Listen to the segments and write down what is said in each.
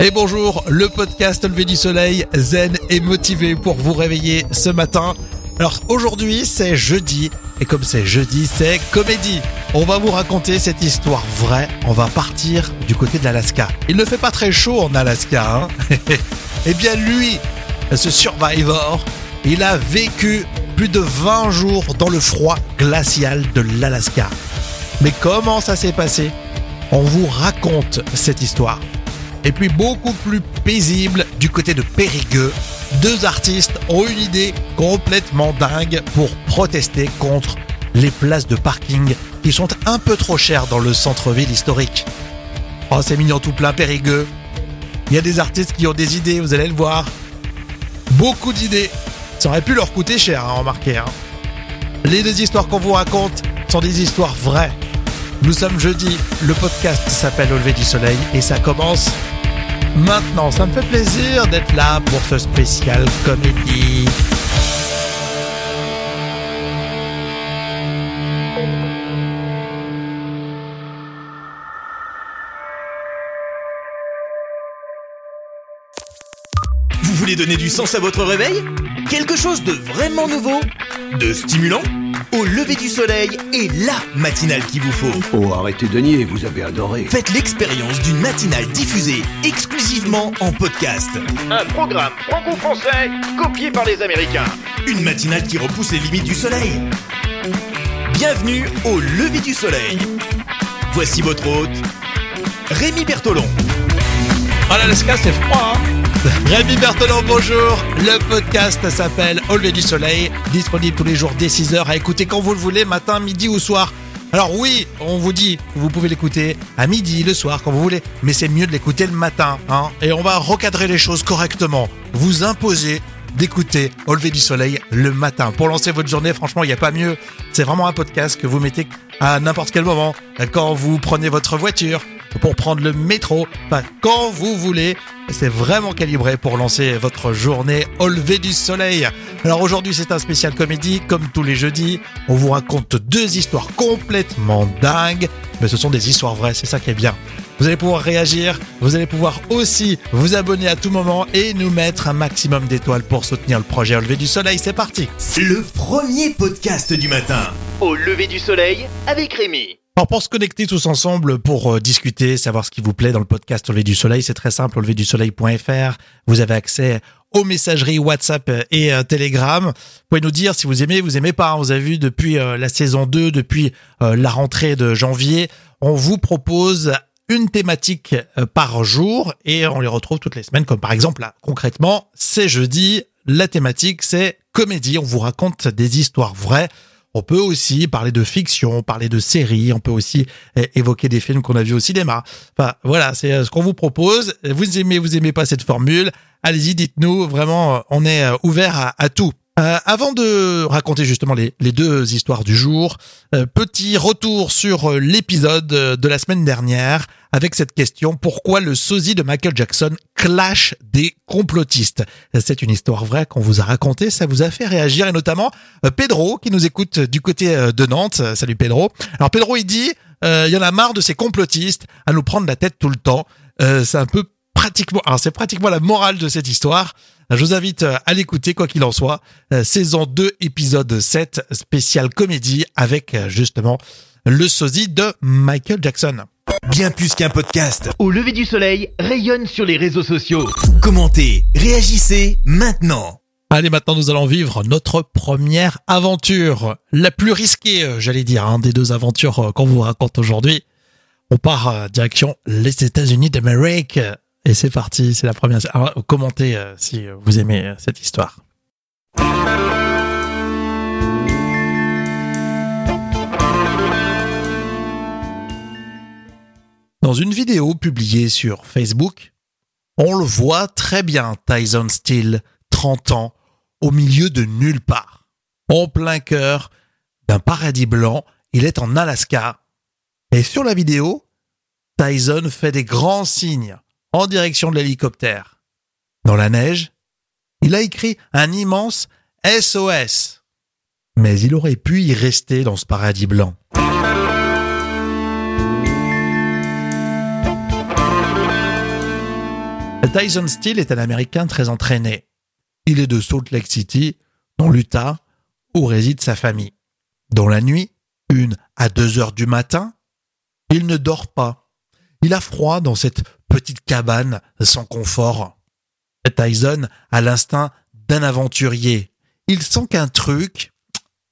Et bonjour, le podcast Levé du Soleil, zen et motivé pour vous réveiller ce matin. Alors aujourd'hui c'est jeudi, et comme c'est jeudi c'est comédie. On va vous raconter cette histoire vraie, on va partir du côté de l'Alaska. Il ne fait pas très chaud en Alaska, hein Eh bien lui, ce survivor, il a vécu plus de 20 jours dans le froid glacial de l'Alaska. Mais comment ça s'est passé? On vous raconte cette histoire. Et puis beaucoup plus paisible du côté de Périgueux, deux artistes ont une idée complètement dingue pour protester contre les places de parking qui sont un peu trop chères dans le centre-ville historique. Oh, c'est mignon tout plein Périgueux. Il y a des artistes qui ont des idées, vous allez le voir. Beaucoup d'idées. Ça aurait pu leur coûter cher, hein, remarquez. Hein. Les deux histoires qu'on vous raconte sont des histoires vraies. Nous sommes jeudi, le podcast s'appelle Au lever du soleil et ça commence maintenant. Ça me fait plaisir d'être là pour ce spécial comédie. Vous voulez donner du sens à votre réveil? Quelque chose de vraiment nouveau? De stimulant? Au lever du soleil est la matinale qu'il vous faut. Oh, arrêtez de nier, vous avez adoré. Faites l'expérience d'une matinale diffusée exclusivement en podcast. Un programme franco-français copié par les Américains. Une matinale qui repousse les limites du soleil. Bienvenue au lever du soleil. Voici votre hôte, Rémi Bertolon. Oh l'Alaska c'est froid hein Rémi Berthelon, bonjour Le podcast s'appelle Au lever du soleil, disponible tous les jours dès 6h à écouter quand vous le voulez, matin, midi ou soir. Alors oui, on vous dit, vous pouvez l'écouter à midi, le soir, quand vous voulez, mais c'est mieux de l'écouter le matin, hein. Et on va recadrer les choses correctement. Vous imposer d'écouter Au lever du soleil le matin. Pour lancer votre journée, franchement, il n'y a pas mieux. C'est vraiment un podcast que vous mettez à n'importe quel moment. Quand vous prenez votre voiture, pour prendre le métro, enfin, quand vous voulez. C'est vraiment calibré pour lancer votre journée au lever du soleil. Alors aujourd'hui c'est un spécial comédie, comme tous les jeudis. On vous raconte deux histoires complètement dingues, mais ce sont des histoires vraies, c'est ça qui est bien. Vous allez pouvoir réagir, vous allez pouvoir aussi vous abonner à tout moment et nous mettre un maximum d'étoiles pour soutenir le projet au lever du soleil. C'est parti Le premier podcast du matin. Au lever du soleil avec Rémi. Alors pour se connecter tous ensemble, pour euh, discuter, savoir ce qui vous plaît dans le podcast Au lever du soleil, c'est très simple, au lever du soleil.fr. Vous avez accès aux messageries WhatsApp et euh, Telegram. Vous pouvez nous dire si vous aimez, vous aimez pas. Vous avez vu depuis euh, la saison 2, depuis euh, la rentrée de janvier, on vous propose une thématique euh, par jour et on les retrouve toutes les semaines, comme par exemple là, concrètement, c'est jeudi, la thématique c'est comédie, on vous raconte des histoires vraies. On peut aussi parler de fiction, parler de séries, on peut aussi évoquer des films qu'on a vus au cinéma. Enfin, voilà, c'est euh, ce qu'on vous propose. Vous aimez, vous aimez pas cette formule Allez-y, dites-nous. Vraiment, euh, on est euh, ouvert à, à tout. Euh, avant de raconter justement les, deux histoires du jour, euh, petit retour sur euh, l'épisode euh, de la semaine dernière avec cette question pourquoi le sosie de Michael Jackson clash des complotistes? C'est une histoire vraie qu'on vous a racontée, ça vous a fait réagir et notamment euh, Pedro qui nous écoute du côté de Nantes. Salut Pedro. Alors Pedro il dit il y en a marre de ces complotistes à nous prendre la tête tout le temps. C'est un peu pratiquement c'est pratiquement la morale de cette histoire. Je vous invite euh, à l'écouter quoi qu'il en soit. Euh, saison 2 épisode 7 spécial comédie avec euh, justement le sosie de Michael Jackson. Bien plus qu'un podcast. Au lever du soleil rayonne sur les réseaux sociaux. Commentez, réagissez maintenant. Allez, maintenant nous allons vivre notre première aventure, la plus risquée, j'allais dire, hein, des deux aventures qu'on vous raconte aujourd'hui. On part direction les États-Unis d'Amérique. Et c'est parti, c'est la première. Alors, commentez euh, si vous aimez euh, cette histoire. Dans une vidéo publiée sur Facebook, on le voit très bien, Tyson Steele, 30 ans, au milieu de nulle part. En plein cœur d'un paradis blanc, il est en Alaska. Et sur la vidéo, Tyson fait des grands signes en direction de l'hélicoptère. Dans la neige, il a écrit un immense SOS. Mais il aurait pu y rester dans ce paradis blanc. Tyson Steele est un Américain très entraîné. Il est de Salt Lake City, dans l'Utah, où réside sa famille. Dans la nuit, une à deux heures du matin, il ne dort pas. Il a froid dans cette petite cabane sans confort. Tyson a l'instinct d'un aventurier. Il sent qu'un truc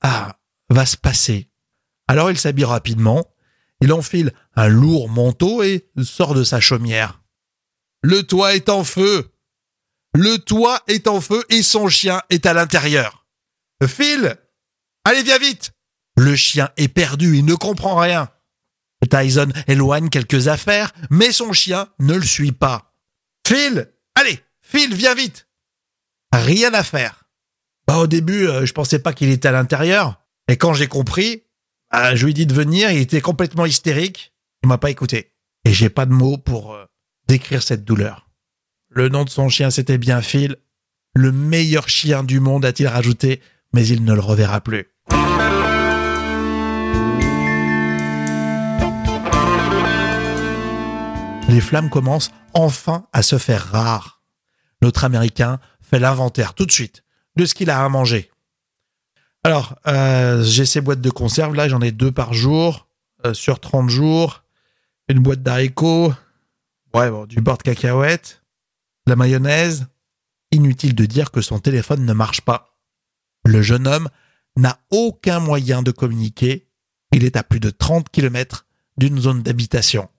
ah, va se passer. Alors il s'habille rapidement, il enfile un lourd manteau et sort de sa chaumière. Le toit est en feu. Le toit est en feu et son chien est à l'intérieur. Phil, allez viens vite. Le chien est perdu, il ne comprend rien. Tyson éloigne quelques affaires, mais son chien ne le suit pas. Phil, allez, Phil, viens vite. Rien à faire. Bah, au début, euh, je pensais pas qu'il était à l'intérieur. Et quand j'ai compris, bah, je lui ai dit de venir, il était complètement hystérique. Il m'a pas écouté. Et j'ai pas de mots pour euh, décrire cette douleur. Le nom de son chien, c'était bien Phil. Le meilleur chien du monde, a-t-il rajouté, mais il ne le reverra plus. Les flammes commencent enfin à se faire rares. Notre Américain fait l'inventaire tout de suite de ce qu'il a à manger. Alors, euh, j'ai ces boîtes de conserve, là j'en ai deux par jour, euh, sur 30 jours, une boîte d'haricots, ouais, du beurre de cacahuète, la mayonnaise. Inutile de dire que son téléphone ne marche pas. Le jeune homme n'a aucun moyen de communiquer. Il est à plus de 30 km d'une zone d'habitation.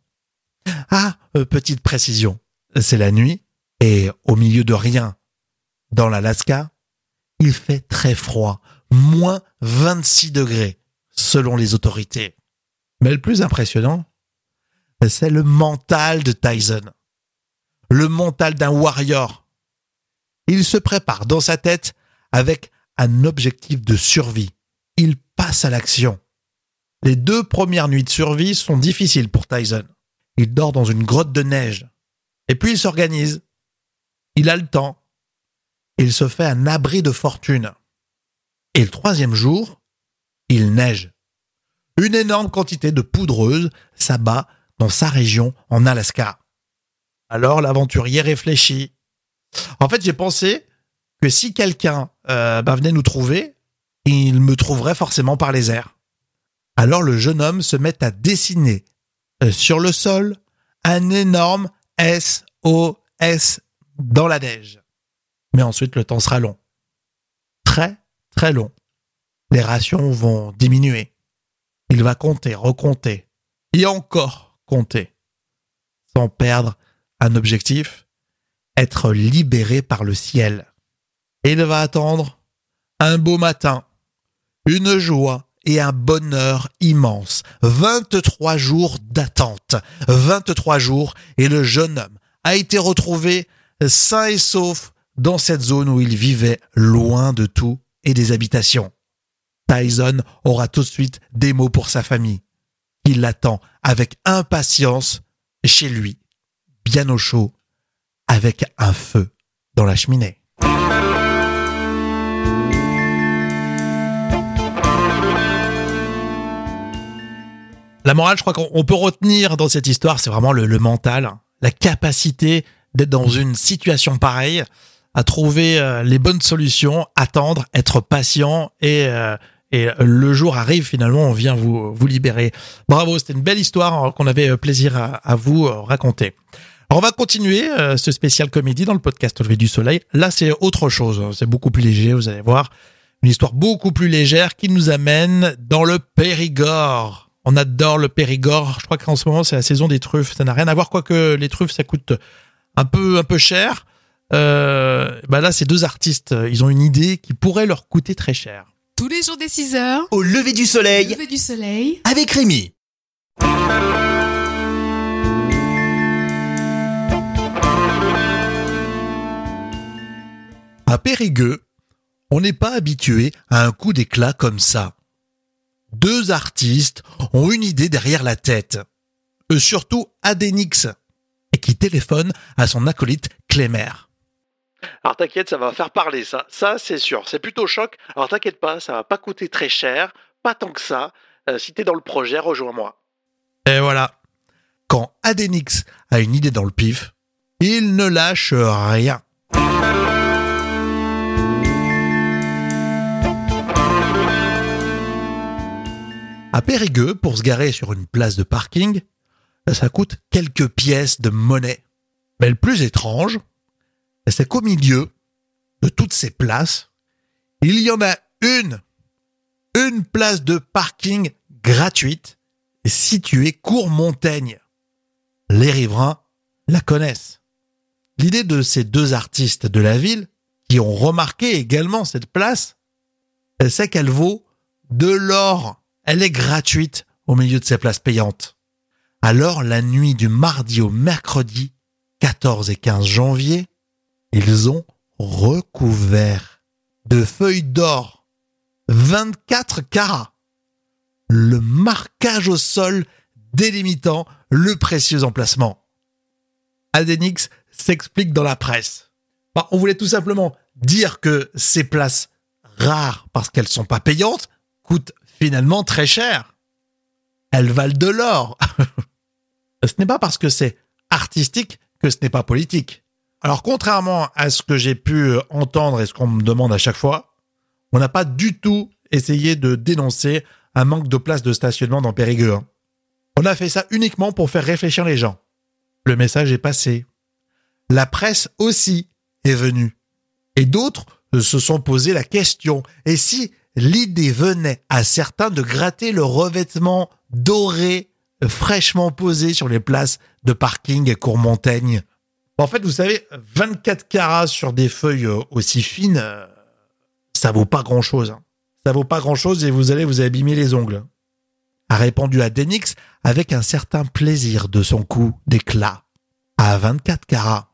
Ah, euh, petite précision, c'est la nuit et au milieu de rien, dans l'Alaska, il fait très froid, moins 26 degrés, selon les autorités. Mais le plus impressionnant, c'est le mental de Tyson. Le mental d'un warrior. Il se prépare dans sa tête avec un objectif de survie. Il passe à l'action. Les deux premières nuits de survie sont difficiles pour Tyson. Il dort dans une grotte de neige. Et puis il s'organise. Il a le temps. Il se fait un abri de fortune. Et le troisième jour, il neige. Une énorme quantité de poudreuse s'abat dans sa région en Alaska. Alors l'aventurier réfléchit. En fait, j'ai pensé que si quelqu'un euh, bah, venait nous trouver, il me trouverait forcément par les airs. Alors le jeune homme se met à dessiner sur le sol un énorme SOS dans la neige. Mais ensuite, le temps sera long. Très, très long. Les rations vont diminuer. Il va compter, recompter, et encore compter, sans perdre un objectif, être libéré par le ciel. Il va attendre un beau matin, une joie, et un bonheur immense. 23 jours d'attente. 23 jours et le jeune homme a été retrouvé sain et sauf dans cette zone où il vivait loin de tout et des habitations. Tyson aura tout de suite des mots pour sa famille. Il l'attend avec impatience chez lui, bien au chaud, avec un feu dans la cheminée. La morale, je crois qu'on peut retenir dans cette histoire, c'est vraiment le, mental, la capacité d'être dans une situation pareille, à trouver euh, les bonnes solutions, attendre, être patient et euh, et le jour arrive finalement, on vient vous vous libérer. Bravo, c'était une belle histoire hein, qu'on avait euh, plaisir à, vous raconter. Alors on va continuer ce spécial comédie dans le podcast lever du soleil. Là, c'est autre chose, hein. c'est beaucoup plus léger, vous allez voir. Une histoire beaucoup plus légère qui nous amène dans le Périgord. On adore le Périgord. Je crois qu'en ce moment, c'est la saison des truffes. Ça n'a rien à voir, quoique les truffes, ça coûte un peu, un peu cher. Euh, bah là, ces deux artistes, ils ont une idée qui pourrait leur coûter très cher. Tous les jours des 6 heures. Au lever du soleil. Lever du soleil. Avec Rémi. À Périgueux, on n'est pas habitué à un coup d'éclat comme ça deux artistes ont une idée derrière la tête. Euh, surtout Adenix, et qui téléphone à son acolyte Clémer. Alors t'inquiète, ça va faire parler ça, ça c'est sûr, c'est plutôt choc. Alors t'inquiète pas, ça va pas coûter très cher, pas tant que ça. Euh, si t'es dans le projet, rejoins-moi. Et voilà. Quand Adenix a une idée dans le pif, Ils ne lâchent rien. À Périgueux, pour se garer sur une place de parking, ça coûte quelques pièces de monnaie. Mais le plus étrange, c'est qu'au milieu de toutes ces places, il y en a une, une place de parking gratuite située cours Montaigne. Les riverains la connaissent. L'idée de ces deux artistes de la ville, qui ont remarqué également cette place, c'est qu'elle vaut de l'or. Elle est gratuite au milieu de ces places payantes. Alors, la nuit du mardi au mercredi, 14 et 15 janvier, ils ont recouvert de feuilles d'or 24 carats le marquage au sol délimitant le précieux emplacement. Adenix s'explique dans la presse. Bah, on voulait tout simplement dire que ces places rares parce qu'elles sont pas payantes coûtent finalement très cher. Elles valent de l'or. ce n'est pas parce que c'est artistique que ce n'est pas politique. Alors contrairement à ce que j'ai pu entendre et ce qu'on me demande à chaque fois, on n'a pas du tout essayé de dénoncer un manque de place de stationnement dans Périgueux. hein. On a fait ça uniquement pour faire réfléchir les gens. Le message est passé. La presse aussi est venue. Et d'autres se sont posé la question. Et si l'idée venait à certains de gratter le revêtement doré fraîchement posé sur les places de parking cours Montaigne En fait, vous savez, 24 carats sur des feuilles euh, aussi fines, euh, ça vaut pas grand chose. Ça vaut pas grand chose et vous allez vous abîmer les ongles. A répondu à Denix avec un certain plaisir de son coup d'éclat. À 24 carats.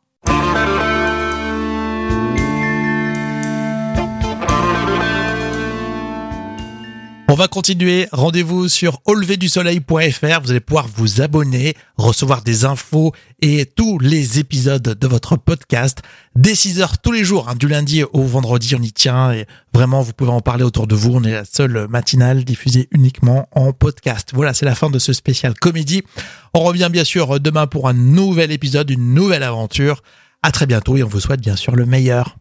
On va continuer. Rendez-vous sur auleverdusoleil.fr. Vous allez pouvoir vous abonner, recevoir des infos et tous les épisodes de votre podcast dès 6 heures tous les jours, hein, du lundi au vendredi. On y tient et vraiment, vous pouvez en parler autour de vous. On est la seule matinale diffusée uniquement en podcast. Voilà, c'est la fin de ce spécial comédie. On revient bien sûr demain pour un nouvel épisode, une nouvelle aventure. À très bientôt et on vous souhaite bien sûr le meilleur.